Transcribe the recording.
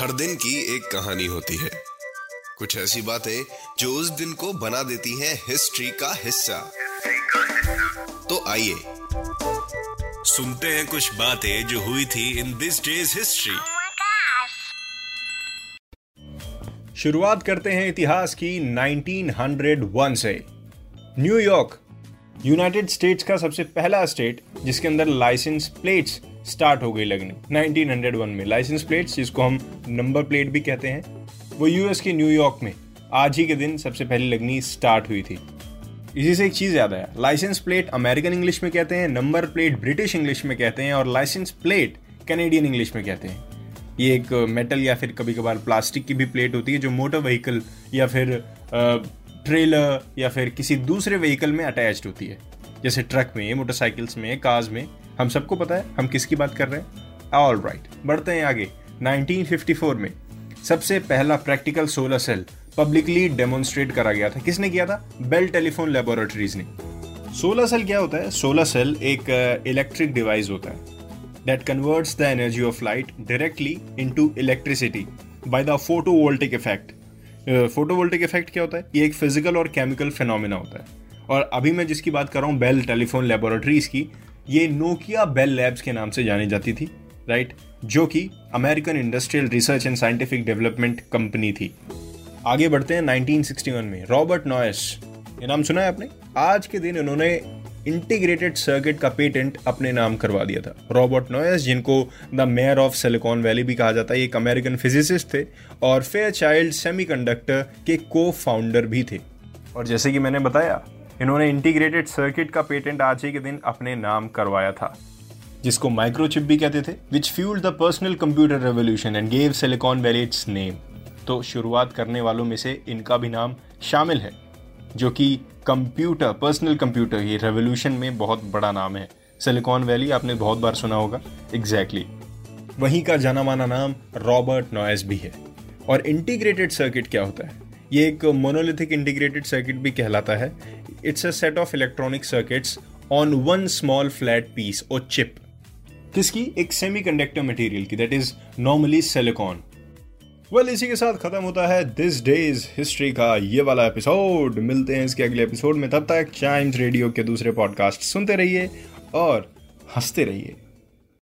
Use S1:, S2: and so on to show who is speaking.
S1: हर दिन की एक कहानी होती है। कुछ ऐसी बातें जो उस दिन को बना देती हैं हिस्ट्री का हिस्सा। तो आइए सुनते हैं कुछ बातें जो हुई थी इन दिस डेज़ हिस्ट्री.
S2: शुरुआत करते हैं इतिहास की 1901 से। न्यूयॉर्क यूनाइटेड स्टेट्स का सबसे पहला स्टेट जिसके अंदर लाइसेंस प्लेट्स स्टार्ट हो गई लगनी। 1901 में। लाइसेंस प्लेट्स, जिसको हम नंबर प्लेट भी कहते हैं, वो यूएस के न्यूयॉर्क में आज ही के दिन सबसे पहले लगनी स्टार्ट हुई थी। इसी से एक चीज़ याद आया। लाइसेंस प्लेट अमेरिकन इंग्लिश में कहते हैं, नंबर प्लेट ब्रिटिश इंग्लिश में कहते हैं, और लाइसेंस प्लेट कैनेडियन इंग्लिश में कहते हैं। ये एक मेटल या फिर कभी कभार प्लास्टिक की भी प्लेट होती है, जो मोटर व्हीकल या फिर ट्रेलर या फिर किसी दूसरे व्हीकल में अटैच्ड होती है। जैसे ट्रक में, मोटरसाइकिल्स में कार्स में। हम सबको पता है हम किसकी बात कर रहे हैं? ऑल राइट बढ़ते हैं आगे। 1954 में सबसे पहला practical solar cell publicly demonstrate करा गया था। किसने किया था? बेल टेलीफोन लेबोरेटरीज ने। सोलर सेल क्या होता है? सोलर सेल एक इलेक्ट्रिक डिवाइस होता है। That converts the energy of light directly into electricity by the photovoltaic effect. Photovoltaic effect क्या होता है? ये एक फ़िज़िकल और केमिकल फिनोमिना होता है। और अभी मैं जिसकी बात कर रहा हूँ बेल टेलीफोन लेबोरेटरीज की, ये नोकिया बेल लैब्स के नाम से जानी जाती थी राइट जो कि American industrial research and scientific development company थी। आगे बढ़ते हैं 1961 में रॉबर्ट नॉयस ये नाम सुना है आपने? आज के दिन इन्होंने इंटीग्रेटेड सर्किट का पेटेंट अपने नाम करवा दिया था। रॉबर्ट नॉयस जिनको the mayor of Silicon Valley भी कहा जाता है, एक अमेरिकन फिजिसिस्ट थे, और फेयर चाइल्ड सेमीकंडक्टर के को फाउंडर भी थे। और जैसे कि मैंने बताया इन्होंने इंटीग्रेटेड सर्किट का पेटेंट आज ही के दिन अपने नाम करवाया था। जिसको माइक्रोचिप भी कहते थे which fueled the personal computer revolution and gave Silicon Valley its name तो शुरुआत करने वालों में से इनका भी नाम शामिल है, जो कि कंप्यूटर पर्सनल कंप्यूटर ये रेवोल्यूशन में बहुत बड़ा नाम है। सिलिकॉन वैली आपने बहुत बार सुना होगा। Exactly exactly. वहीं का जाना माना नाम रॉबर्ट नॉयस भी है। और इंटीग्रेटेड सर्किट क्या होता है? ये एक मोनोलिथिक इंटीग्रेटेड सर्किट भी कहलाता है। It's a set of electronic circuits on one small flat piece और चिप किसकी? एक सेमीकंडक्टर मटेरियल की that is normally silicon well इसी के साथ खत्म होता है दिस डेज़ हिस्ट्री का ये वाला एपिसोड मिलते हैं इसके अगले एपिसोड में। तब तक चाइम्स रेडियो के दूसरे पॉडकास्ट सुनते रहिए और हँसते रहिए।